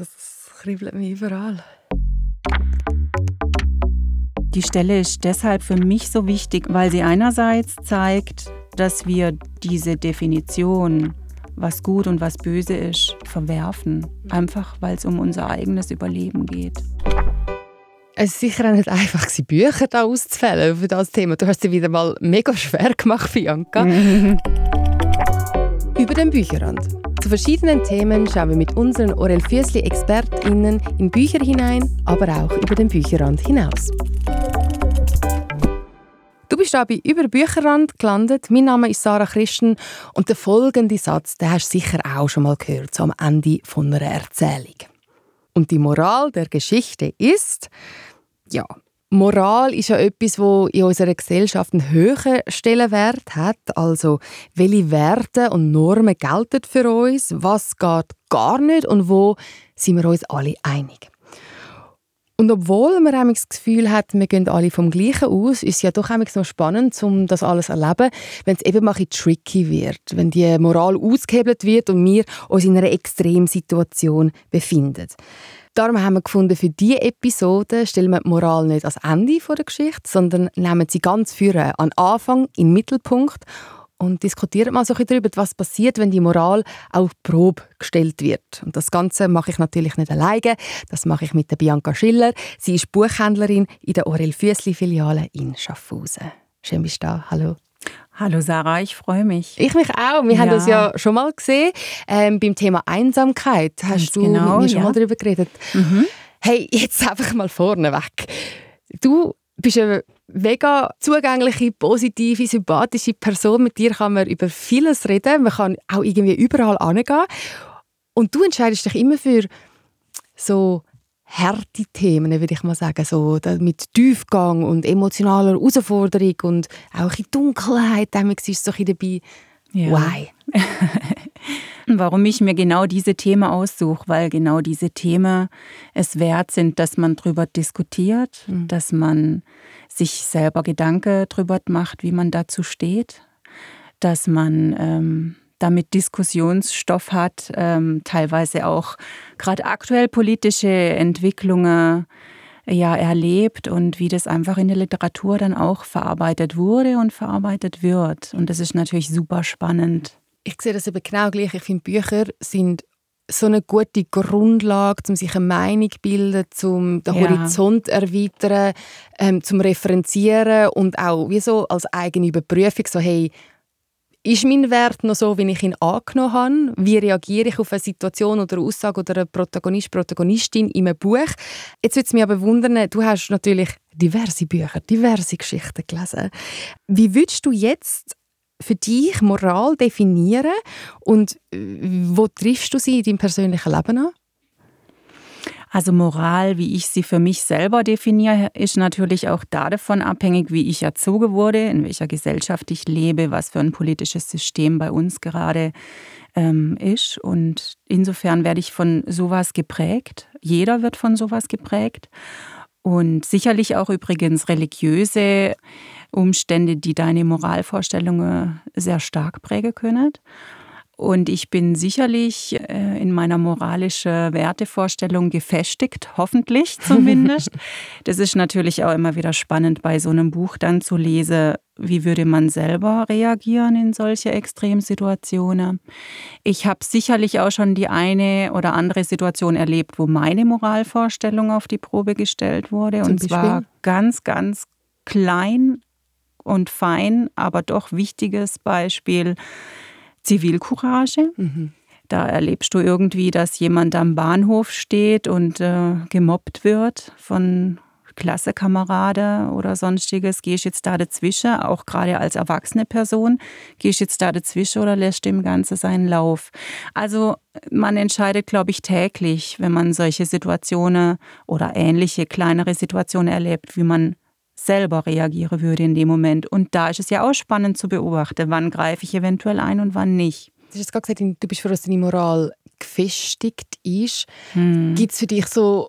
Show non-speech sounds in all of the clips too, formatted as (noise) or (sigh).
Es kribbelt mich überall. Die Stelle ist deshalb für mich so wichtig, weil sie einerseits zeigt, dass wir diese Definition, was gut und was böse ist, verwerfen. Einfach weil es um unser eigenes Überleben geht. Es war sicher auch nicht einfach, Bücher da auszuwählen für das Thema. Du hast sie wieder mal mega schwer gemacht, Bianca. (laughs) Über den Bücherrand. Zu verschiedenen Themen schauen wir mit unseren Orel Füßli ExpertInnen in Bücher hinein, aber auch über den Bücherrand hinaus. Du bist da bei «Über Bücherrand» gelandet. Mein Name ist Sarah Christen und der folgende Satz, den hast du sicher auch schon mal gehört, so am Ende von einer Erzählung. Und die Moral der Geschichte ist, ja, Moral ist ja etwas, wo in unserer Gesellschaft einen höheren Stellenwert hat. Also, welche Werte und Normen gelten für uns? Was geht gar nicht? Und wo sind wir uns alle einig? Und obwohl man das Gefühl hat, wir gehen alle vom Gleichen aus, ist es ja doch noch spannend, um das alles zu erleben, wenn es eben mal ein tricky wird, wenn die Moral ausgehebelt wird und wir uns in einer Extremsituation befinden. Darum haben wir gefunden, für diese Episode stellen wir die Moral nicht als Ende der Geschichte, sondern nehmen sie ganz führen, an Anfang, in Mittelpunkt und diskutieren mal so ein darüber, was passiert, wenn die Moral auf Probe gestellt wird. Und das Ganze mache ich natürlich nicht alleine, das mache ich mit der Bianca Schiller. Sie ist Buchhändlerin in der Orel Füssli Filiale in Schaffhausen. Schön bist du da. Hallo. Hallo Sarah, ich freue mich. Ich mich auch. Wir ja. haben das ja schon mal gesehen ähm, beim Thema Einsamkeit. Hast Ganz du genau, mit mir schon ja. mal darüber geredet? Mhm. Hey, jetzt einfach mal vorne weg. Du bist eine mega zugängliche, positive, sympathische Person. Mit dir kann man über vieles reden. Man kann auch irgendwie überall hingehen. Und du entscheidest dich immer für so harte Themen, würde ich mal sagen, so mit Tiefgang und emotionaler Herausforderung und auch in Dunkelheit, damit ist so ein dabei. Ja. Why? (laughs) Warum ich mir genau diese Themen aussuche, weil genau diese Themen es wert sind, dass man darüber diskutiert, mhm. dass man sich selber Gedanken darüber macht, wie man dazu steht, dass man ähm, damit Diskussionsstoff hat, ähm, teilweise auch gerade aktuell politische Entwicklungen ja erlebt und wie das einfach in der Literatur dann auch verarbeitet wurde und verarbeitet wird. Und das ist natürlich super spannend. Ich sehe das eben genau gleich. Ich finde, Bücher sind so eine gute Grundlage, um sich eine Meinung zu bilden, um den ja. Horizont erweitern, ähm, zum Referenzieren und auch wie so als eigene Überprüfung, so hey, ist mein Wert noch so, wie ich ihn angenommen habe? Wie reagiere ich auf eine Situation oder eine Aussage oder eine Protagonist, Protagonistin in einem Buch? Jetzt würde es mich aber wundern, du hast natürlich diverse Bücher, diverse Geschichten gelesen. Wie würdest du jetzt für dich Moral definieren und äh, wo triffst du sie in deinem persönlichen Leben an? Also Moral, wie ich sie für mich selber definiere, ist natürlich auch davon abhängig, wie ich erzogen wurde, in welcher Gesellschaft ich lebe, was für ein politisches System bei uns gerade ähm, ist. Und insofern werde ich von sowas geprägt. Jeder wird von sowas geprägt. Und sicherlich auch übrigens religiöse Umstände, die deine Moralvorstellungen sehr stark prägen können. Und ich bin sicherlich äh, in meiner moralischen Wertevorstellung gefestigt, hoffentlich (laughs) zumindest. das ist natürlich auch immer wieder spannend, bei so einem Buch dann zu lesen, wie würde man selber reagieren in solche Extremsituationen. Ich habe sicherlich auch schon die eine oder andere Situation erlebt, wo meine Moralvorstellung auf die Probe gestellt wurde. Zum und Beispiel? zwar ganz, ganz klein und fein, aber doch wichtiges Beispiel Zivilcourage. Mhm. Da erlebst du irgendwie, dass jemand am Bahnhof steht und äh, gemobbt wird von Klassekameraden oder sonstiges. Gehst jetzt da dazwischen, auch gerade als erwachsene Person, gehst jetzt da dazwischen oder lässt dem Ganze seinen Lauf? Also man entscheidet, glaube ich, täglich, wenn man solche Situationen oder ähnliche kleinere Situationen erlebt, wie man selber reagieren würde in dem Moment. Und da ist es ja auch spannend zu beobachten, wann greife ich eventuell ein und wann nicht. Du hast gerade gesagt, du bist froh, dass deine Moral gefestigt ist. Hm. Gibt es für dich so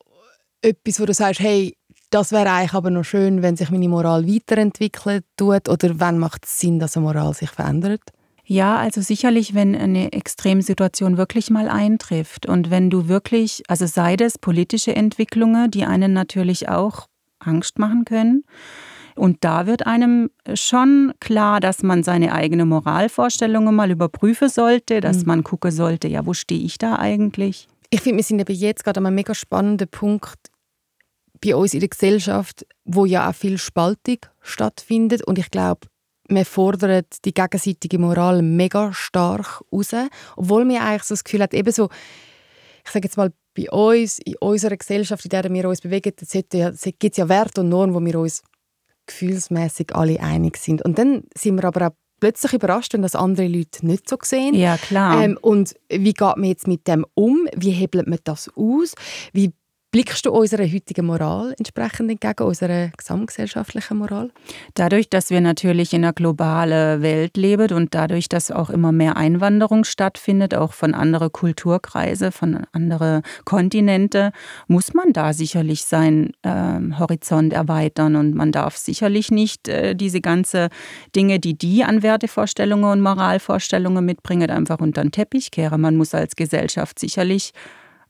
etwas, wo du sagst, hey, das wäre eigentlich aber noch schön, wenn sich meine Moral weiterentwickeln tut? Oder wann macht es Sinn, dass eine Moral sich verändert? Ja, also sicherlich, wenn eine Extremsituation wirklich mal eintrifft und wenn du wirklich, also sei das politische Entwicklungen, die einen natürlich auch Angst machen können. Und da wird einem schon klar, dass man seine eigene Moralvorstellungen mal überprüfen sollte, dass mhm. man gucken sollte, ja, wo stehe ich da eigentlich? Ich finde, wir sind eben jetzt gerade an einem mega spannenden Punkt bei uns in der Gesellschaft, wo ja auch viel Spaltung stattfindet. Und ich glaube, wir fordern die gegenseitige Moral mega stark raus, obwohl wir eigentlich so das Gefühl haben, eben so, ich sage jetzt mal, bei uns, in unserer Gesellschaft, in der wir uns bewegen, gibt es ja Werte und Normen, wo wir uns gefühlsmäßig alle einig sind. Und dann sind wir aber auch plötzlich überrascht, wenn das andere Leute nicht so sehen. Ja, klar. Ähm, und wie geht man jetzt mit dem um? Wie hebelt man das aus? Wie Blickst du unserer heutigen Moral entsprechend entgegen, unserer gesamtgesellschaftlichen Moral? Dadurch, dass wir natürlich in einer globalen Welt leben und dadurch, dass auch immer mehr Einwanderung stattfindet, auch von anderen Kulturkreisen, von anderen Kontinenten, muss man da sicherlich seinen äh, Horizont erweitern und man darf sicherlich nicht äh, diese ganzen Dinge, die die an Wertevorstellungen und Moralvorstellungen mitbringen, einfach unter den Teppich kehren. Man muss als Gesellschaft sicherlich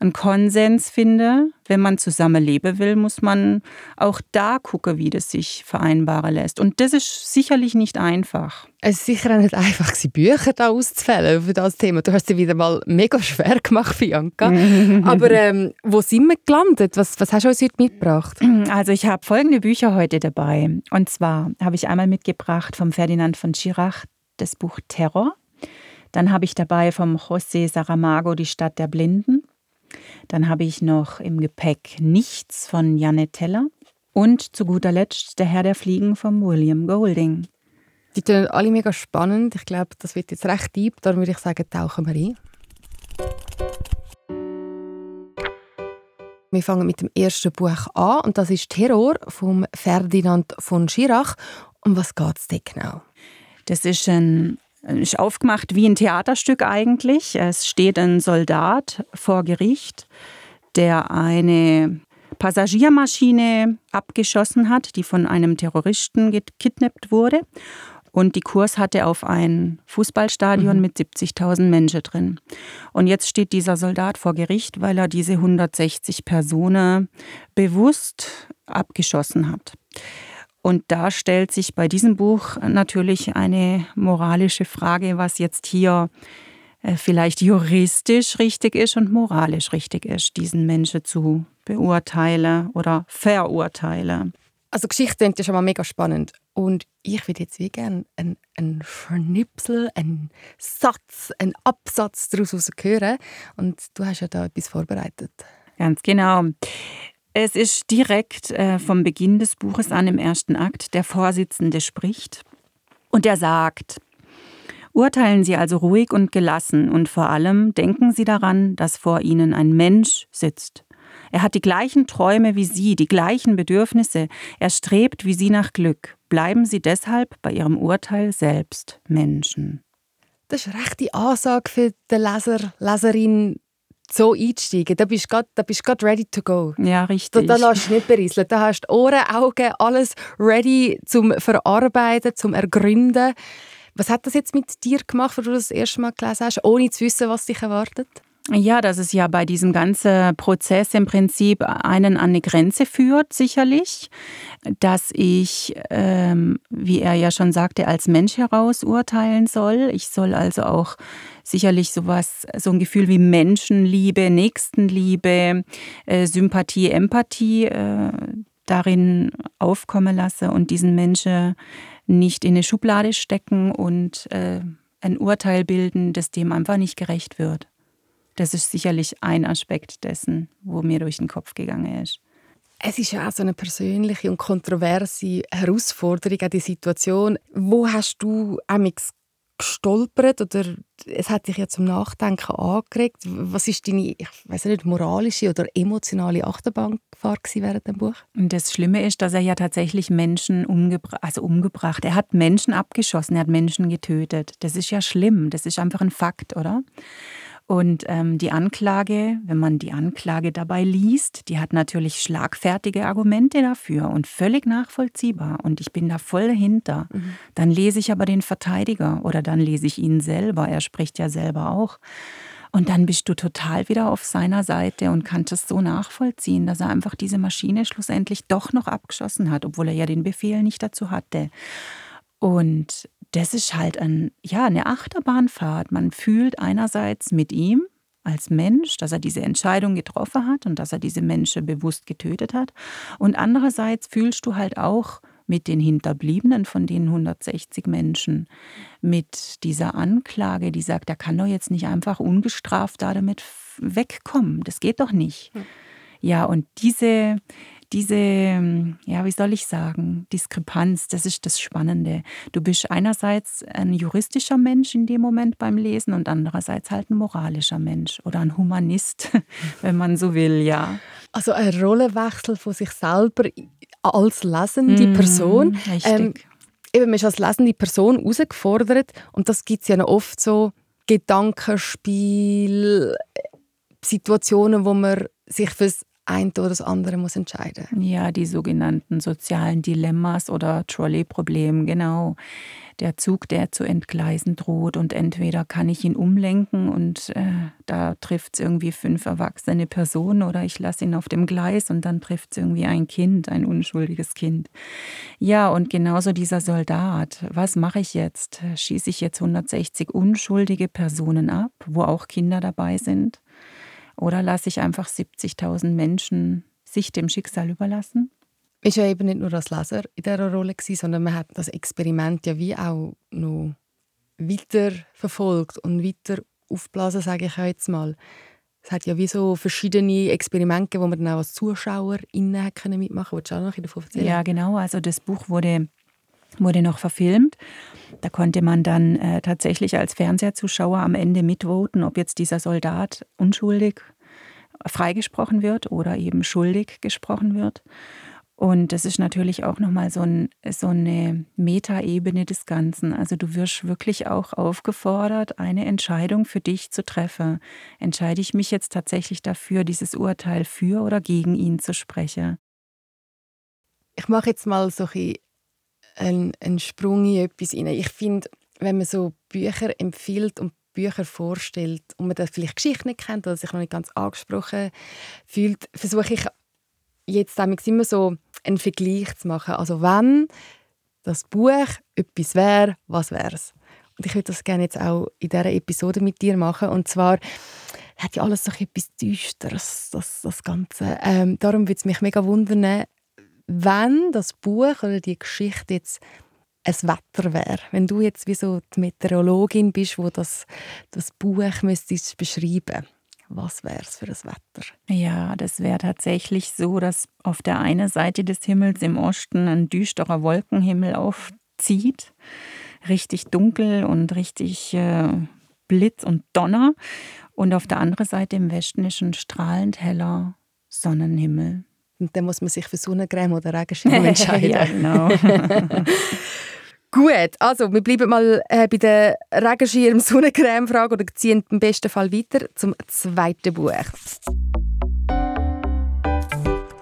einen Konsens finde. Wenn man zusammen leben will, muss man auch da gucken, wie das sich vereinbaren lässt. Und das ist sicherlich nicht einfach. Es ist sicher auch nicht einfach, Bücher da auszufällen für das Thema. Du hast sie wieder mal mega schwer gemacht, Bianca. (laughs) Aber ähm, wo sind wir gelandet? Was, was hast du uns heute mitgebracht? Also ich habe folgende Bücher heute dabei. Und zwar habe ich einmal mitgebracht vom Ferdinand von Schirach das Buch Terror. Dann habe ich dabei vom José Saramago Die Stadt der Blinden. Dann habe ich noch im Gepäck Nichts von Janet Teller und zu guter Letzt Der Herr der Fliegen von William Golding. Die sind alle mega spannend. Ich glaube, das wird jetzt recht deep. Darum würde ich sagen, tauchen wir ein. Wir fangen mit dem ersten Buch an und das ist Terror von Ferdinand von Schirach. Um was geht es denn genau? Das ist ein ist aufgemacht wie ein Theaterstück eigentlich. Es steht ein Soldat vor Gericht, der eine Passagiermaschine abgeschossen hat, die von einem Terroristen gekidnappt wurde. Und die Kurs hatte auf ein Fußballstadion mhm. mit 70.000 Menschen drin. Und jetzt steht dieser Soldat vor Gericht, weil er diese 160 Personen bewusst abgeschossen hat. Und da stellt sich bei diesem Buch natürlich eine moralische Frage, was jetzt hier äh, vielleicht juristisch richtig ist und moralisch richtig ist, diesen Menschen zu beurteilen oder verurteilen. Also Geschichte ist ja schon mal mega spannend. Und ich würde jetzt wie gerne einen, einen Schnipsel, einen Satz, einen Absatz daraus hören. Und du hast ja da etwas vorbereitet. Ganz genau. Es ist direkt äh, vom Beginn des Buches an im ersten Akt. Der Vorsitzende spricht und er sagt, Urteilen Sie also ruhig und gelassen und vor allem denken Sie daran, dass vor Ihnen ein Mensch sitzt. Er hat die gleichen Träume wie Sie, die gleichen Bedürfnisse. Er strebt wie Sie nach Glück. Bleiben Sie deshalb bei Ihrem Urteil selbst Menschen. Das ist recht die Ansage für den Leser, Leserin so einsteigen, da bist du gerade ready to go. Ja, richtig. Da, da lässt du nicht berieseln. Da hast du Ohren, Augen, alles ready zum Verarbeiten, zum Ergründen. Was hat das jetzt mit dir gemacht, als du das erste Mal gelesen hast, ohne zu wissen, was dich erwartet? Ja, dass es ja bei diesem ganzen Prozess im Prinzip einen an eine Grenze führt, sicherlich. Dass ich, ähm, wie er ja schon sagte, als Mensch heraus urteilen soll. Ich soll also auch sicherlich sowas, so ein Gefühl wie Menschenliebe, Nächstenliebe, äh, Sympathie, Empathie äh, darin aufkommen lasse und diesen Menschen nicht in eine Schublade stecken und äh, ein Urteil bilden, das dem einfach nicht gerecht wird. Das ist sicherlich ein Aspekt dessen, wo mir durch den Kopf gegangen ist. Es ist ja auch so eine persönliche und kontroverse Herausforderung, auch die Situation. Wo hast du amix gestolpert oder es hat dich ja zum Nachdenken angeregt. Was ist deine, ich weiß nicht, moralische oder emotionale Achterbahnfahrt während dem Buch? Das Schlimme ist, dass er ja tatsächlich Menschen umgebra also umgebracht. Er hat Menschen abgeschossen, er hat Menschen getötet. Das ist ja schlimm. Das ist einfach ein Fakt, oder? Und ähm, die Anklage, wenn man die Anklage dabei liest, die hat natürlich schlagfertige Argumente dafür und völlig nachvollziehbar. Und ich bin da voll dahinter. Mhm. Dann lese ich aber den Verteidiger oder dann lese ich ihn selber. Er spricht ja selber auch. Und dann bist du total wieder auf seiner Seite und kannst es so nachvollziehen, dass er einfach diese Maschine schlussendlich doch noch abgeschossen hat, obwohl er ja den Befehl nicht dazu hatte. Und das ist halt ein, ja, eine Achterbahnfahrt. Man fühlt einerseits mit ihm als Mensch, dass er diese Entscheidung getroffen hat und dass er diese Menschen bewusst getötet hat. Und andererseits fühlst du halt auch mit den Hinterbliebenen von den 160 Menschen, mit dieser Anklage, die sagt, er kann doch jetzt nicht einfach ungestraft da damit wegkommen. Das geht doch nicht. Hm. Ja, und diese, diese, ja, wie soll ich sagen, Diskrepanz, das ist das Spannende. Du bist einerseits ein juristischer Mensch in dem Moment beim Lesen und andererseits halt ein moralischer Mensch oder ein Humanist, (laughs) wenn man so will, ja. Also ein Rollenwechsel von sich selber als lesende mm, Person. Ähm, eben, man ist als lesende Person herausgefordert und das gibt es ja noch oft so Gedankenspiel, Situationen, wo man sich fürs eine oder das andere muss entscheiden. Ja, die sogenannten sozialen Dilemmas oder Trolley-Problem, genau der Zug, der zu entgleisen droht. Und entweder kann ich ihn umlenken und äh, da trifft es irgendwie fünf erwachsene Personen oder ich lasse ihn auf dem Gleis und dann trifft es irgendwie ein Kind, ein unschuldiges Kind. Ja, und genauso dieser Soldat. Was mache ich jetzt? Schieße ich jetzt 160 unschuldige Personen ab, wo auch Kinder dabei sind? Oder lasse ich einfach 70.000 Menschen sich dem Schicksal überlassen? ist ja eben nicht nur als Leser in dieser Rolle gewesen, sondern man hat das Experiment ja wie auch noch weiter verfolgt und weiter aufblasen, sage ich jetzt mal. Es hat ja wie so verschiedene Experimente, wo man dann auch als Zuschauer innen mitmachen konnte. Willst du auch noch davon erzählen? Ja, genau. Also das Buch wurde, wurde noch verfilmt. Da konnte man dann äh, tatsächlich als Fernsehzuschauer am Ende mitvoten, ob jetzt dieser Soldat unschuldig freigesprochen wird oder eben schuldig gesprochen wird. Und das ist natürlich auch nochmal so, ein, so eine Metaebene des Ganzen. Also du wirst wirklich auch aufgefordert, eine Entscheidung für dich zu treffen. Entscheide ich mich jetzt tatsächlich dafür, dieses Urteil für oder gegen ihn zu sprechen? Ich mache jetzt mal so ein einen, einen Sprung in etwas rein. Ich finde, wenn man so Bücher empfiehlt und Bücher vorstellt und man da vielleicht Geschichte nicht kennt oder sich noch nicht ganz angesprochen fühlt, versuche ich jetzt immer so einen Vergleich zu machen. Also wenn das Buch etwas wäre, was wäre es? Und ich würde das gerne jetzt auch in dieser Episode mit dir machen. Und zwar hat ja alles so etwas Düsteres, das, das Ganze. Ähm, darum würde es mich mega wundern, wenn das Buch oder die Geschichte jetzt ein Wetter wäre. Wenn du jetzt wie so die Meteorologin bist, wo das, das Buch müsstest beschreiben was wäre es für das Wetter? Ja, das wäre tatsächlich so, dass auf der einen Seite des Himmels im Osten ein düsterer Wolkenhimmel aufzieht, richtig dunkel und richtig äh, Blitz und Donner. Und auf der anderen Seite im Westen ist ein strahlend heller Sonnenhimmel. Und dann muss man sich für Sonnencreme oder Regenschirm (laughs) entscheiden. ja, genau. (laughs) Gut, also wir bleiben mal äh, bei der Regenschirm-Sonnencreme-Frage oder ziehen im besten Fall weiter zum zweiten Buch.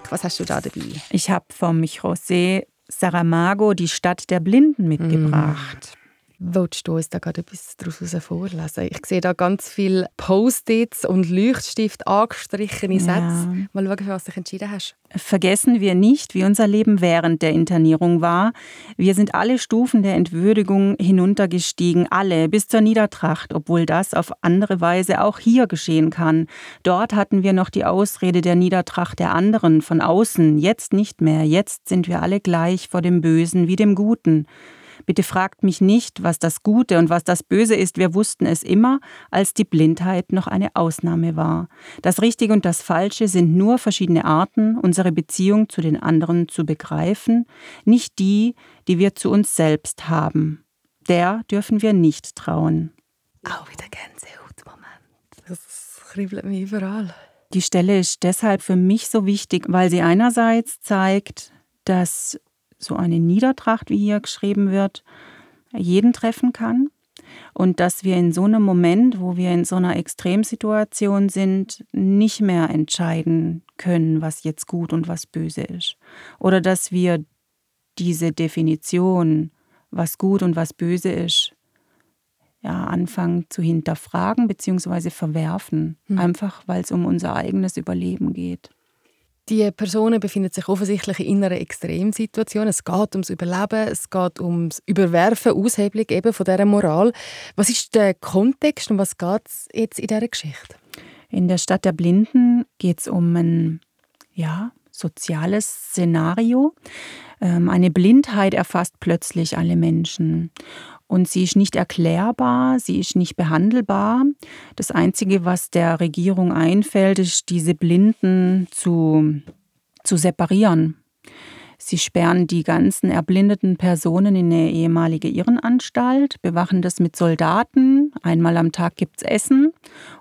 Was hast du da dabei? Ich habe vom José Saramago die Stadt der Blinden mitgebracht. Willst du uns da gerade etwas daraus vorlesen? Ich sehe da ganz viele Post-its und Leuchtstift angestrichene Sätze. Ja. Mal schauen, für was du dich entschieden hast. Vergessen wir nicht, wie unser Leben während der Internierung war. Wir sind alle Stufen der Entwürdigung hinuntergestiegen, alle, bis zur Niedertracht, obwohl das auf andere Weise auch hier geschehen kann. Dort hatten wir noch die Ausrede der Niedertracht der anderen von außen, jetzt nicht mehr, jetzt sind wir alle gleich vor dem Bösen wie dem Guten. Bitte fragt mich nicht, was das Gute und was das Böse ist. Wir wussten es immer, als die Blindheit noch eine Ausnahme war. Das Richtige und das Falsche sind nur verschiedene Arten, unsere Beziehung zu den anderen zu begreifen, nicht die, die wir zu uns selbst haben. Der dürfen wir nicht trauen. Auch wieder Gänsehaut-Moment. Das kribbelt mich überall. Die Stelle ist deshalb für mich so wichtig, weil sie einerseits zeigt, dass so eine Niedertracht, wie hier geschrieben wird, jeden treffen kann. Und dass wir in so einem Moment, wo wir in so einer Extremsituation sind, nicht mehr entscheiden können, was jetzt gut und was böse ist. Oder dass wir diese Definition, was gut und was böse ist, ja, anfangen zu hinterfragen bzw. verwerfen, mhm. einfach weil es um unser eigenes Überleben geht. Die Personen befinden sich offensichtlich in einer Extremsituation. Es geht ums Überleben, es geht ums Überwerfen, Aushebelung eben von dieser Moral. Was ist der Kontext und was geht es jetzt in dieser Geschichte? In der Stadt der Blinden geht es um ein ja, soziales Szenario. Ähm, eine Blindheit erfasst plötzlich alle Menschen. Und sie ist nicht erklärbar, sie ist nicht behandelbar. Das Einzige, was der Regierung einfällt, ist, diese Blinden zu, zu separieren. Sie sperren die ganzen erblindeten Personen in eine ehemalige Irrenanstalt, bewachen das mit Soldaten. Einmal am Tag gibt es Essen.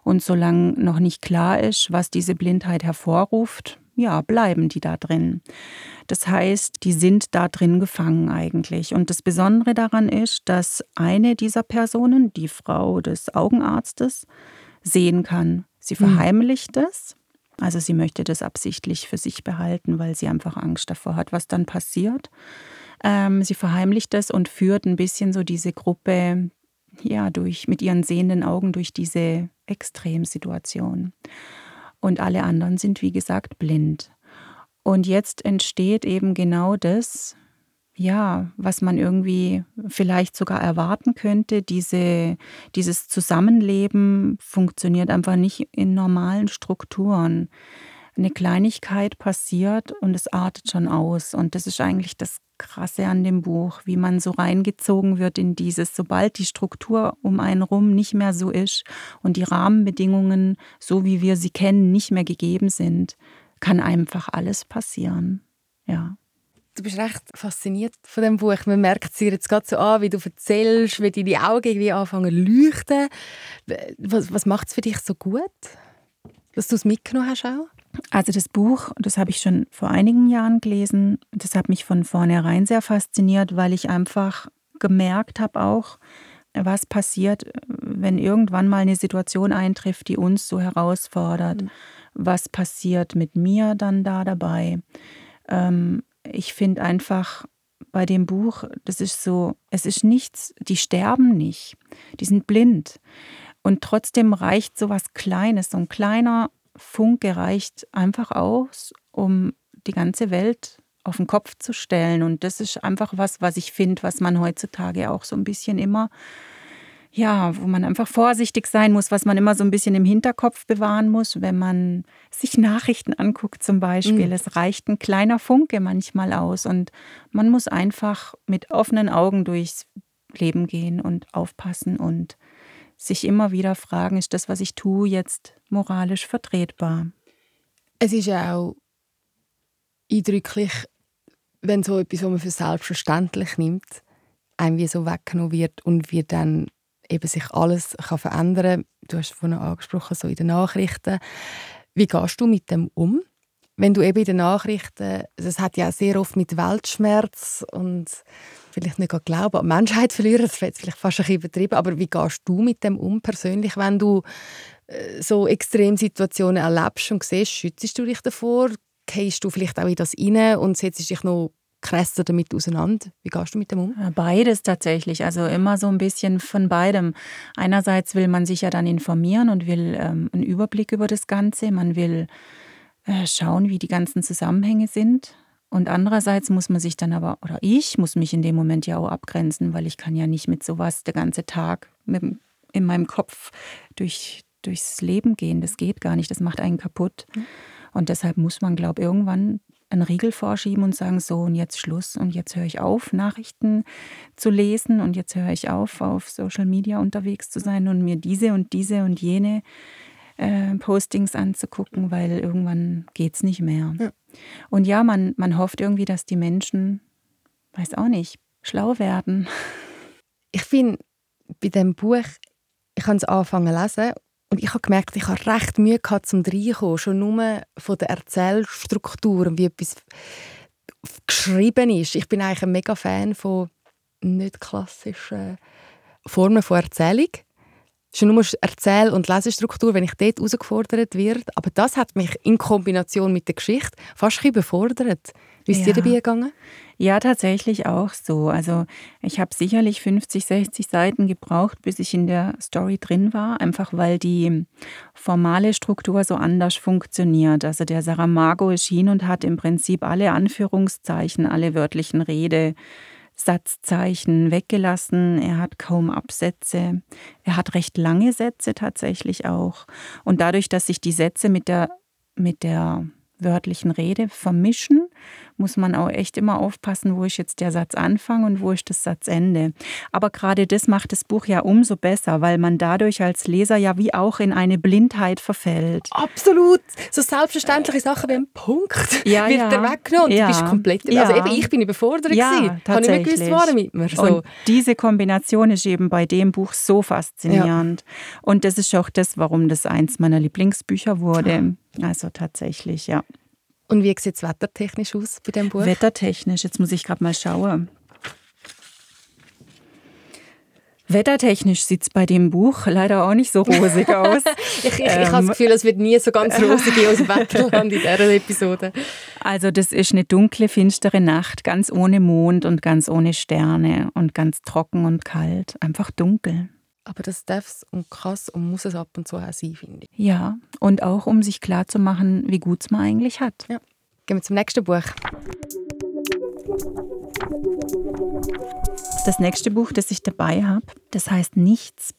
Und solange noch nicht klar ist, was diese Blindheit hervorruft, ja, bleiben die da drin. Das heißt, die sind da drin gefangen eigentlich. Und das Besondere daran ist, dass eine dieser Personen, die Frau des Augenarztes, sehen kann. Sie hm. verheimlicht es. Also sie möchte das absichtlich für sich behalten, weil sie einfach Angst davor hat, was dann passiert. Ähm, sie verheimlicht es und führt ein bisschen so diese Gruppe ja durch mit ihren sehenden Augen durch diese Extremsituation und alle anderen sind, wie gesagt, blind. Und jetzt entsteht eben genau das, ja, was man irgendwie vielleicht sogar erwarten könnte. Diese, dieses Zusammenleben funktioniert einfach nicht in normalen Strukturen. Eine Kleinigkeit passiert und es artet schon aus. Und das ist eigentlich das Krasse an dem Buch, wie man so reingezogen wird in dieses, sobald die Struktur um einen rum nicht mehr so ist und die Rahmenbedingungen, so wie wir sie kennen, nicht mehr gegeben sind, kann einfach alles passieren. Ja. Du bist recht fasziniert von dem Buch. Man merkt es dir jetzt gerade so an, wie du erzählst, wie deine Augen irgendwie anfangen zu leuchten. Was, was macht es für dich so gut, dass du es mitgenommen hast auch? Also das Buch, das habe ich schon vor einigen Jahren gelesen. Das hat mich von vornherein sehr fasziniert, weil ich einfach gemerkt habe auch, was passiert, wenn irgendwann mal eine Situation eintrifft, die uns so herausfordert. Mhm. Was passiert mit mir dann da dabei? Ähm, ich finde einfach bei dem Buch, das ist so, es ist nichts, die sterben nicht, die sind blind. Und trotzdem reicht so was Kleines, so ein kleiner Funke reicht einfach aus, um die ganze Welt auf den Kopf zu stellen. Und das ist einfach was, was ich finde, was man heutzutage auch so ein bisschen immer, ja, wo man einfach vorsichtig sein muss, was man immer so ein bisschen im Hinterkopf bewahren muss, wenn man sich (laughs) Nachrichten anguckt zum Beispiel. Mhm. Es reicht ein kleiner Funke manchmal aus und man muss einfach mit offenen Augen durchs Leben gehen und aufpassen und sich immer wieder fragen, ist das, was ich tue, jetzt moralisch vertretbar? Es ist ja auch eindrücklich, wenn so etwas, was man für selbstverständlich nimmt, einem wie so weggenommen wird und wie dann eben sich alles kann verändern kann. Du hast vorhin angesprochen, so in den Nachrichten. Wie gehst du mit dem um? Wenn du eben in den Nachrichten, es hat ja sehr oft mit Weltschmerz und vielleicht nicht glauben, an die Menschheit verlieren, das wäre jetzt vielleicht fast ein bisschen übertrieben, aber wie gehst du mit dem um persönlich, wenn du äh, so Extremsituationen erlebst und siehst, schützt du dich davor, gehst du vielleicht auch in das rein und setzt dich noch krasser damit auseinander? Wie gehst du mit dem um? Beides tatsächlich, also immer so ein bisschen von beidem. Einerseits will man sich ja dann informieren und will ähm, einen Überblick über das Ganze, man will äh, schauen, wie die ganzen Zusammenhänge sind. Und andererseits muss man sich dann aber, oder ich muss mich in dem Moment ja auch abgrenzen, weil ich kann ja nicht mit sowas der ganze Tag mit, in meinem Kopf durch, durchs Leben gehen. Das geht gar nicht, das macht einen kaputt. Mhm. Und deshalb muss man, glaube ich, irgendwann einen Riegel vorschieben und sagen, so und jetzt Schluss und jetzt höre ich auf, Nachrichten zu lesen und jetzt höre ich auf, auf Social Media unterwegs zu sein und mir diese und diese und jene äh, Postings anzugucken, weil irgendwann geht es nicht mehr. Ja. Und ja, man, man hofft irgendwie, dass die Menschen, weiß auch nicht, schlau werden. (laughs) Ich finde, bei dem Buch, ich habe es angefangen zu lesen und ich habe gemerkt, ich habe recht Mühe gehabt, zum reinkommen, schon nur von der Erzählstruktur und wie etwas geschrieben ist. Ich bin eigentlich ein mega Fan von nicht klassischen Formen von Erzählung. Schon nur Erzähl- und Lesestruktur, wenn ich dort herausgefordert werde. Aber das hat mich in Kombination mit der Geschichte fast ein überfordert. Wie ist ja. dir dabei gegangen? Ja, tatsächlich auch so. Also ich habe sicherlich 50, 60 Seiten gebraucht, bis ich in der Story drin war, einfach weil die formale Struktur so anders funktioniert. Also der Saramago erschien und hat im Prinzip alle Anführungszeichen, alle wörtlichen Rede, Satzzeichen weggelassen. Er hat kaum Absätze. Er hat recht lange Sätze tatsächlich auch. Und dadurch, dass sich die Sätze mit der, mit der wörtlichen Rede vermischen, muss man auch echt immer aufpassen, wo ich jetzt der Satz anfange und wo ich das Satz ende. Aber gerade das macht das Buch ja umso besser, weil man dadurch als Leser ja wie auch in eine Blindheit verfällt. Absolut. So selbstverständliche Sachen wie ein Punkt ja, wird ja. dir weggenommen. Ja. Du bist komplett, also eben, ich bin überfordert ja, gewesen. Habe ich nicht gewusst, was mit mir. So. Und diese Kombination ist eben bei dem Buch so faszinierend. Ja. Und das ist auch das, warum das eins meiner Lieblingsbücher wurde. Also tatsächlich, ja. Und wie sieht es wettertechnisch aus bei dem Buch? Wettertechnisch, jetzt muss ich gerade mal schauen. Wettertechnisch sieht es bei dem Buch leider auch nicht so rosig aus. (laughs) ich ich, ähm, ich habe das Gefühl, es wird nie so ganz rosig aus dem Wetterland in dieser Episode. Also das ist eine dunkle, finstere Nacht, ganz ohne Mond und ganz ohne Sterne und ganz trocken und kalt. Einfach dunkel. Aber das darf es und krass und muss es ab und zu auch sein, finde ich. Ja, und auch um sich klarzumachen, wie gut es man eigentlich hat. Ja. Gehen wir zum nächsten Buch. Das nächste Buch, das ich dabei habe, das heißt Nichts.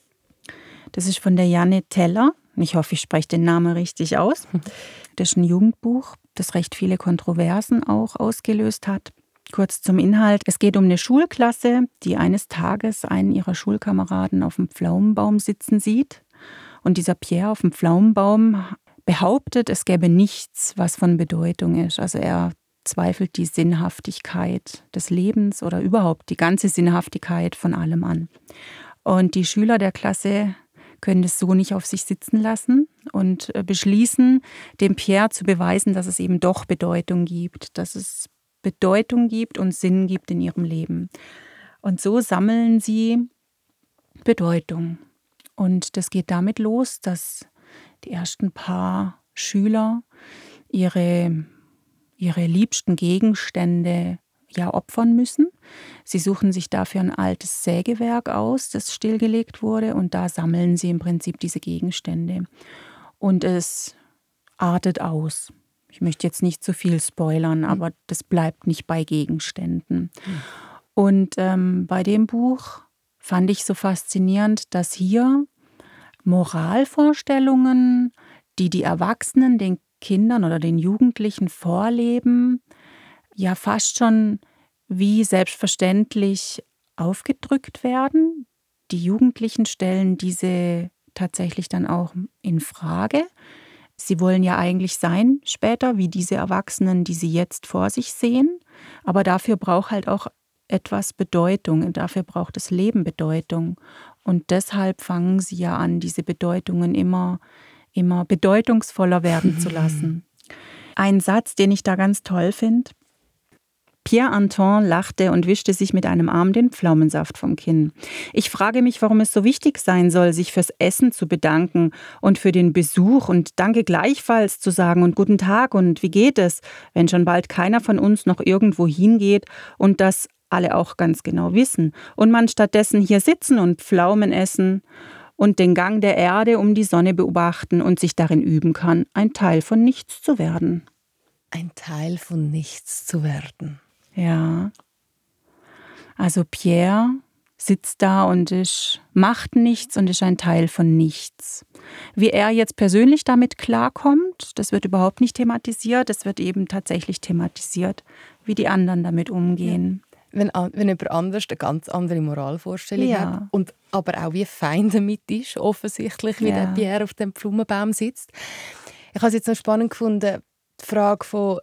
Das ist von der Janne Teller. Ich hoffe, ich spreche den Namen richtig aus. (laughs) Das ist ein Jugendbuch, das recht viele Kontroversen auch ausgelöst hat. Kurz zum Inhalt. Es geht um eine Schulklasse, die eines Tages einen ihrer Schulkameraden auf dem Pflaumenbaum sitzen sieht. Und dieser Pierre auf dem Pflaumenbaum behauptet, es gäbe nichts, was von Bedeutung ist. Also er zweifelt die Sinnhaftigkeit des Lebens oder überhaupt die ganze Sinnhaftigkeit von allem an. Und die Schüler der Klasse können es so nicht auf sich sitzen lassen und äh, beschließen, dem Pierre zu beweisen, dass es eben doch Bedeutung gibt, dass es Bedeutung gibt und Sinn gibt in ihrem Leben. Und so sammeln sie Bedeutung. Und das geht damit los, dass die ersten paar Schüler ihre, ihre liebsten Gegenstände ja opfern müssen. Sie suchen sich dafür ein altes Sägewerk aus, das stillgelegt wurde, und da sammeln sie im Prinzip diese Gegenstände. Und es artet aus. Ich möchte jetzt nicht zu viel spoilern, mhm. aber das bleibt nicht bei Gegenständen. Mhm. Und ähm, bei dem Buch fand ich so faszinierend, dass hier Moralvorstellungen, die die Erwachsenen den Kindern oder den Jugendlichen vorleben, ja fast schon wie selbstverständlich aufgedrückt werden. Die Jugendlichen stellen diese tatsächlich dann auch in Frage. Sie wollen ja eigentlich sein später, wie diese Erwachsenen, die sie jetzt vor sich sehen. Aber dafür braucht halt auch etwas Bedeutung und dafür braucht das Leben Bedeutung. Und deshalb fangen sie ja an, diese Bedeutungen immer, immer bedeutungsvoller werden zu lassen. (laughs) Ein Satz, den ich da ganz toll finde, Pierre Anton lachte und wischte sich mit einem Arm den Pflaumensaft vom Kinn. Ich frage mich, warum es so wichtig sein soll, sich fürs Essen zu bedanken und für den Besuch und Danke gleichfalls zu sagen und Guten Tag und wie geht es, wenn schon bald keiner von uns noch irgendwo hingeht und das alle auch ganz genau wissen und man stattdessen hier sitzen und Pflaumen essen und den Gang der Erde um die Sonne beobachten und sich darin üben kann, ein Teil von nichts zu werden. Ein Teil von nichts zu werden. Ja. Also Pierre sitzt da und ist, macht nichts und ist ein Teil von nichts. Wie er jetzt persönlich damit klarkommt, das wird überhaupt nicht thematisiert. Es wird eben tatsächlich thematisiert, wie die anderen damit umgehen. Wenn, wenn jemand anders eine ganz andere Moralvorstellung ja. hat und aber auch wie fein damit ist, offensichtlich, wie ja. der Pierre auf dem Blumenbaum sitzt. Ich habe es jetzt noch spannend gefunden, die Frage von,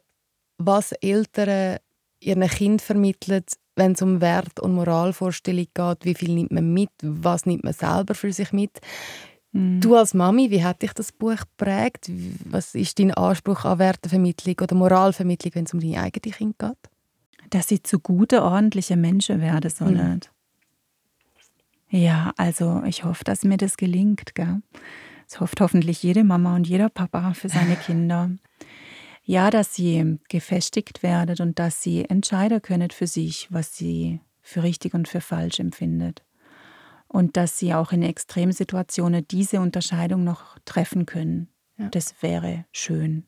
was Eltern ihren Kind vermittelt, wenn es um Wert- und Moralvorstellung geht, wie viel nimmt man mit, was nimmt man selber für sich mit. Mhm. Du als Mami, wie hat dich das Buch geprägt? Was ist dein Anspruch an Wertevermittlung oder Moralvermittlung, wenn es um deine eigene Kind geht? Dass sie zu gute, ordentliche Menschen werden sollen. Mhm. Ja, also ich hoffe, dass mir das gelingt. Gell? Das hofft hoffentlich jede Mama und jeder Papa für seine (laughs) Kinder. Ja, dass sie gefestigt werden und dass sie entscheiden können für sich, was sie für richtig und für falsch empfindet. Und dass sie auch in Extremsituationen diese Unterscheidung noch treffen können. Ja. Das wäre schön.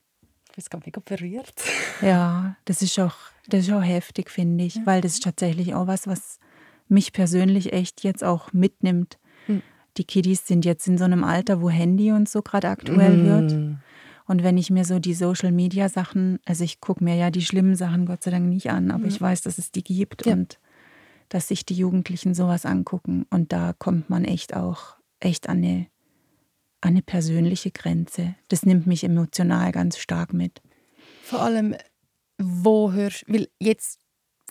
Bin ganz mega berührt. Ja, das ist auch, das ist auch heftig, finde ich, ja. weil das ist tatsächlich auch was, was mich persönlich echt jetzt auch mitnimmt. Mhm. Die Kiddies sind jetzt in so einem Alter, wo Handy und so gerade aktuell mhm. wird. Und wenn ich mir so die Social Media Sachen, also ich gucke mir ja die schlimmen Sachen Gott sei Dank nicht an, aber mhm. ich weiß, dass es die gibt ja. und dass sich die Jugendlichen sowas angucken. Und da kommt man echt auch echt an eine, an eine persönliche Grenze. Das nimmt mich emotional ganz stark mit. Vor allem, wo hörst du, weil jetzt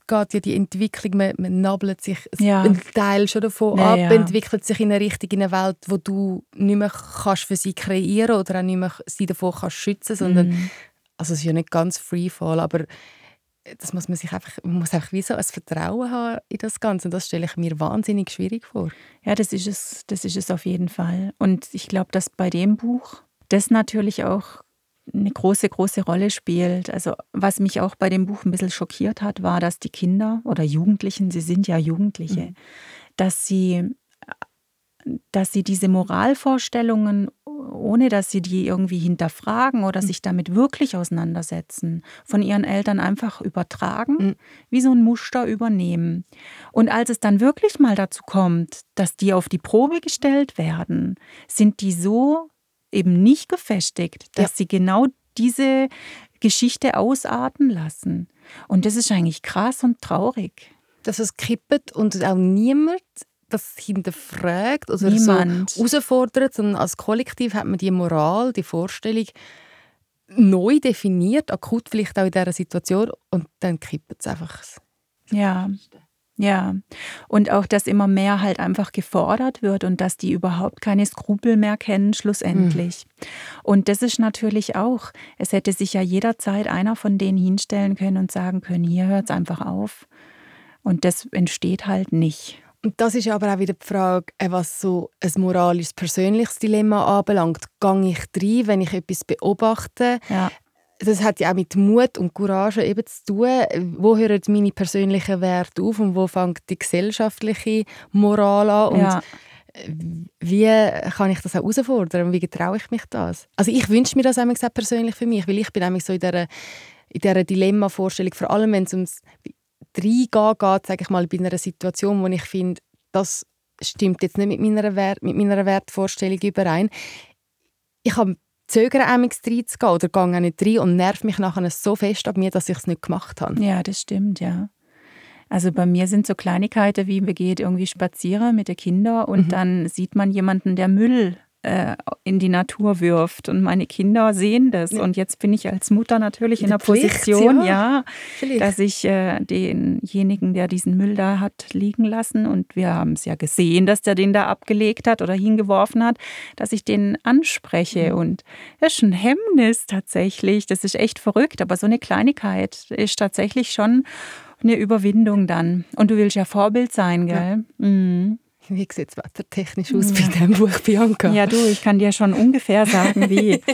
geht ja die Entwicklung, man, man nabelt sich ja. ein Teil schon davon ja, ab, ja. entwickelt sich in eine Richtung, in eine Welt, wo du nicht mehr kannst für sie kreieren oder auch nicht mehr sie davor kannst schützen, sondern mhm. also es ist ja nicht ganz Freefall, aber das muss man sich einfach, man muss einfach wie so ein Vertrauen haben in das Ganze und das stelle ich mir wahnsinnig schwierig vor. Ja, das ist es, das ist es auf jeden Fall. Und ich glaube, dass bei dem Buch das natürlich auch eine große, große Rolle spielt. Also was mich auch bei dem Buch ein bisschen schockiert hat, war, dass die Kinder oder Jugendlichen, sie sind ja Jugendliche, mhm. dass sie dass sie diese Moralvorstellungen, ohne dass sie die irgendwie hinterfragen oder mhm. sich damit wirklich auseinandersetzen, von ihren Eltern einfach übertragen, mhm. wie so ein Muster übernehmen. Und als es dann wirklich mal dazu kommt, dass die auf die Probe gestellt werden, sind die so eben nicht gefestigt, dass ja. sie genau diese Geschichte ausarten lassen. Und das ist eigentlich krass und traurig. Dass es kippt und auch niemand das hinterfragt oder Niemand. so herausfordert, sondern als Kollektiv hat man die Moral, die Vorstellung neu definiert, akut vielleicht auch in dieser Situation und dann kippt es einfach. Ja. Ja, und auch, dass immer mehr halt einfach gefordert wird und dass die überhaupt keine Skrupel mehr kennen, schlussendlich. Mhm. Und das ist natürlich auch, es hätte sich ja jederzeit einer von denen hinstellen können und sagen können, hier hört es einfach auf. Und das entsteht halt nicht. Und das ist aber auch wieder die Frage, äh, was so ein moralisches, persönliches Dilemma anbelangt. Gehe ich rein, wenn ich etwas beobachte? Ja das hat ja auch mit Mut und Courage eben zu tun. Wo hören meine persönlichen Werte auf und wo fängt die gesellschaftliche Moral an? Und ja. wie kann ich das auch herausfordern? Wie traue ich mich das? Also ich wünsche mir das auch persönlich für mich, weil ich bin nämlich so in dieser, in dieser Dilemma-Vorstellung, vor allem wenn es ums Reingehen geht, sage ich mal, bei einer Situation, wo ich finde, das stimmt jetzt nicht mit meiner, Wert, mit meiner Wertvorstellung überein. Ich habe zögere reinzugehen oder gehe auch nicht rein und nerv mich nachher so fest ab mir, dass ich es nicht gemacht habe. Ja, das stimmt, ja. Also bei mir sind so Kleinigkeiten wie, wir gehen irgendwie spazieren mit den Kindern und mhm. dann sieht man jemanden, der Müll äh, in die Natur wirft. Und meine Kinder sehen das. Ja. Und jetzt bin ich als Mutter natürlich in der Position, ja, ja dass ich äh, denjenigen, der diesen Müll da hat liegen lassen, und wir haben es ja gesehen, dass der den da abgelegt hat oder hingeworfen hat, dass ich den anspreche. Mhm. Und das ist ein Hemmnis tatsächlich. Das ist echt verrückt. Aber so eine Kleinigkeit ist tatsächlich schon eine Überwindung dann. Und du willst ja Vorbild sein, gell? Ja. Mhm. Wie sieht es wettertechnisch aus ja. bei diesem Buch, Bianca? Ja, du, ich kann dir schon ungefähr sagen, wie. (laughs)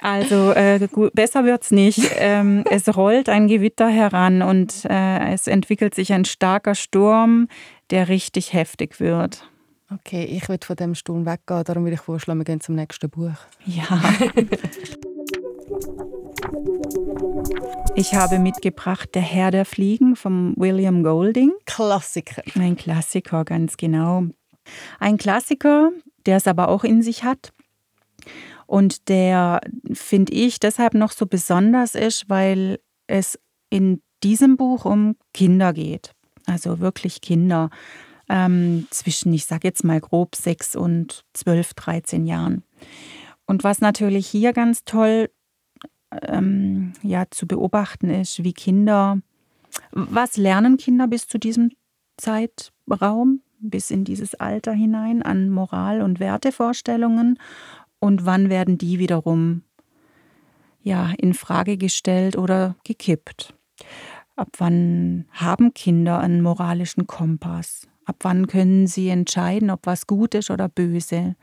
Also äh, gut, besser wird es nicht. Ähm, es rollt ein Gewitter heran und äh, es entwickelt sich ein starker Sturm, der richtig heftig wird. Okay, ich würde von dem Sturm weggehen, darum würde ich vorschlagen, wir gehen zum nächsten Buch. Ja. (laughs) Ich habe mitgebracht Der Herr der Fliegen von William Golding. Klassiker. Ein Klassiker, ganz genau. Ein Klassiker, der es aber auch in sich hat. Und der, finde ich, deshalb noch so besonders ist, weil es in diesem Buch um Kinder geht. Also wirklich Kinder ähm, zwischen, ich sage jetzt mal grob, sechs und zwölf, dreizehn Jahren. Und was natürlich hier ganz toll ähm, ja, zu beobachten ist, wie Kinder, was lernen Kinder bis zu diesem Zeitraum, bis in dieses Alter hinein an Moral- und Wertevorstellungen und wann werden die wiederum ja, in Frage gestellt oder gekippt. Ab wann haben Kinder einen moralischen Kompass? Ab wann können sie entscheiden, ob was gut ist oder böse?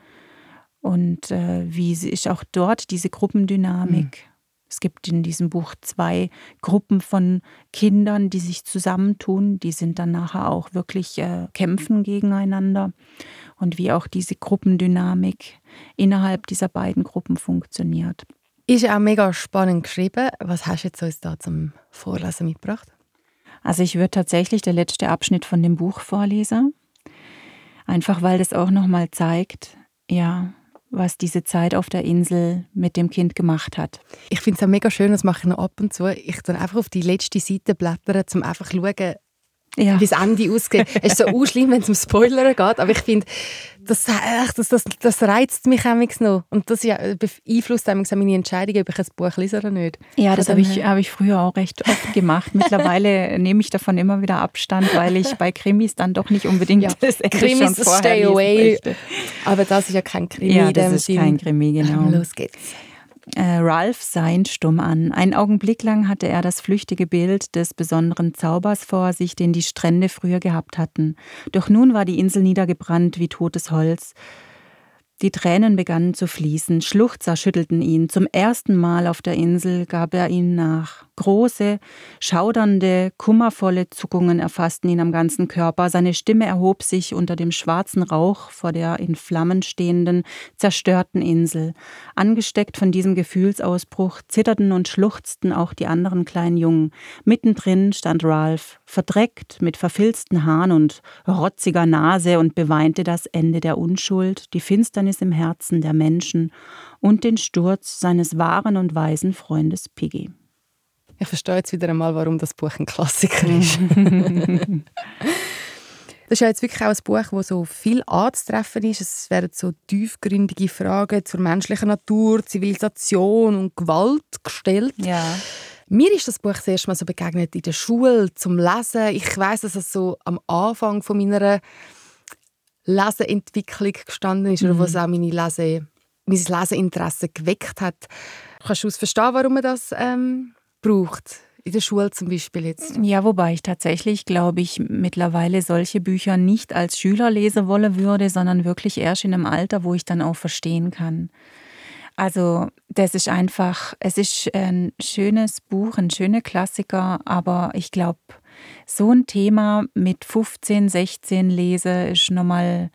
Und äh, wie ist auch dort diese Gruppendynamik? Es gibt in diesem Buch zwei Gruppen von Kindern, die sich zusammentun. Die sind dann nachher auch wirklich äh, kämpfen gegeneinander. Und wie auch diese Gruppendynamik innerhalb dieser beiden Gruppen funktioniert. Ist auch mega spannend geschrieben. Was hast du jetzt uns da zum Vorlesen mitgebracht? Also ich würde tatsächlich der letzte Abschnitt von dem Buch vorlesen. Einfach weil das auch nochmal zeigt, ja, was diese Zeit auf der Insel mit dem Kind gemacht hat. Ich finde es auch mega schön, das mache ich noch ab und zu. Ich dann einfach auf die letzte Seite blättern, um einfach zu schauen, ja. wie das Ende ausgeht. es ist so (laughs) schlimm, wenn es um Spoiler geht, aber ich finde, das, das, das, das reizt mich noch. Und das ja, beeinflusst meine Entscheidung, ob ich ein Buch lese oder nicht. Ja, das habe ich, hab ich früher auch recht oft gemacht. (laughs) Mittlerweile nehme ich davon immer wieder Abstand, weil ich bei Krimis dann doch nicht unbedingt ja. das Ende Krimis schon stay away. Möchte. Aber das ist ja kein Krimi. Ja, das ist kein Krimi, genau. Los geht's äh, Ralph sah ihn stumm an. Einen Augenblick lang hatte er das flüchtige Bild des besonderen Zaubers vor sich, den die Strände früher gehabt hatten. Doch nun war die Insel niedergebrannt wie totes Holz. Die Tränen begannen zu fließen, Schluchzer schüttelten ihn. Zum ersten Mal auf der Insel gab er ihnen nach. Große, schaudernde, kummervolle Zuckungen erfassten ihn am ganzen Körper. Seine Stimme erhob sich unter dem schwarzen Rauch vor der in Flammen stehenden, zerstörten Insel. Angesteckt von diesem Gefühlsausbruch zitterten und schluchzten auch die anderen kleinen Jungen. Mittendrin stand Ralph, verdreckt mit verfilzten Haaren und rotziger Nase und beweinte das Ende der Unschuld, die Finsternis im Herzen der Menschen und den Sturz seines wahren und weisen Freundes Piggy. Ich verstehe jetzt wieder einmal, warum das Buch ein Klassiker (laughs) ist. Das ist ja jetzt wirklich auch ein Buch, wo so viel anzutreffen ist. Es werden so tiefgründige Fragen zur menschlichen Natur, Zivilisation und Gewalt gestellt. Ja. Mir ist das Buch das erste Mal so begegnet in der Schule zum Lesen. Ich weiß, dass es so am Anfang von meiner Leseentwicklung gestanden ist mhm. oder was auch meine Lese, mein Leseinteresse geweckt hat. Kannst du verstehen, warum man das ähm, braucht. In der Schule zum Beispiel jetzt. Ja, wobei ich tatsächlich, glaube ich, mittlerweile solche Bücher nicht als Schüler lesen wollen würde, sondern wirklich erst in einem Alter, wo ich dann auch verstehen kann. Also das ist einfach, es ist ein schönes Buch, ein schöner Klassiker, aber ich glaube, so ein Thema mit 15, 16 lese ist nochmal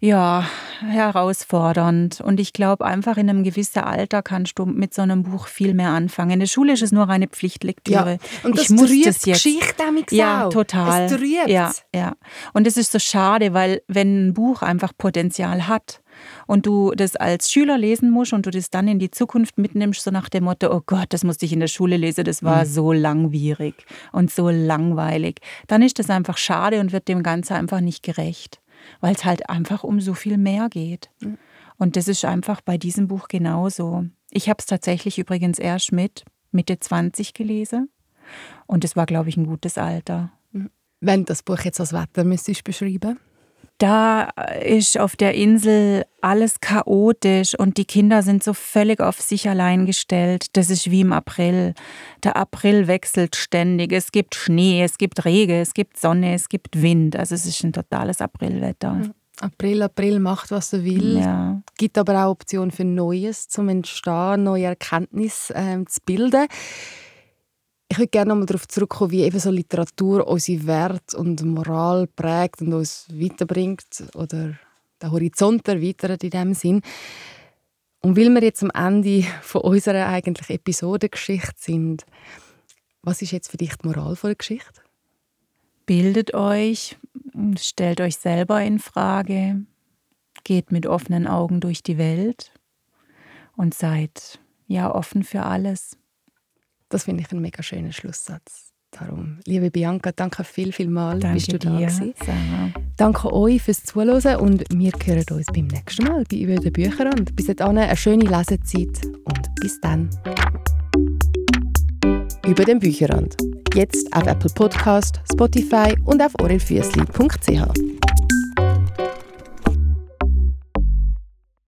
ja, herausfordernd. Und ich glaube, einfach in einem gewissen Alter kannst du mit so einem Buch viel mehr anfangen. In der Schule ist es nur reine Pflichtlektüre. Ja. Und das ich muss das jetzt. Geschichte Ja, total. Es ja, ja. Und es ist so schade, weil wenn ein Buch einfach Potenzial hat und du das als Schüler lesen musst und du das dann in die Zukunft mitnimmst, so nach dem Motto, oh Gott, das musste ich in der Schule lesen, das war mhm. so langwierig und so langweilig, dann ist das einfach schade und wird dem Ganzen einfach nicht gerecht weil es halt einfach um so viel mehr geht. Mhm. Und das ist einfach bei diesem Buch genauso. Ich habe es tatsächlich übrigens erst mit Mitte 20 gelesen. Und es war, glaube ich, ein gutes Alter. Wenn das Buch jetzt als Wetter müsstest beschreiben da ist auf der Insel alles chaotisch und die Kinder sind so völlig auf sich allein gestellt. Das ist wie im April. Der April wechselt ständig. Es gibt Schnee, es gibt Regen, es gibt Sonne, es gibt Wind. Also es ist ein totales Aprilwetter. April, April macht, was er will. Ja. Gibt aber auch Optionen für Neues zum Entstehen, neue Erkenntnisse ähm, zu bilden. Ich würde gerne nochmal darauf zurückkommen, wie eben so Literatur unsere Werte und Moral prägt und uns weiterbringt oder den Horizont erweitert in dem Sinn. Und weil wir jetzt am Ende von unserer eigentlichen Episodengeschichte sind, was ist jetzt für dich die Moral von der Geschichte? Bildet euch, stellt euch selber in Frage, geht mit offenen Augen durch die Welt und seid ja offen für alles. Das finde ich einen mega schönen Schlusssatz. Darum, liebe Bianca, danke viel, viel mal, danke bist du da dir. Danke euch fürs Zuhören und wir hören uns beim nächsten Mal bei «Über den Bücherrand». Bis dahin eine schöne Lesezeit und bis dann. «Über den Bücherrand». Jetzt auf Apple Podcast, Spotify und auf orelfüssli.ch.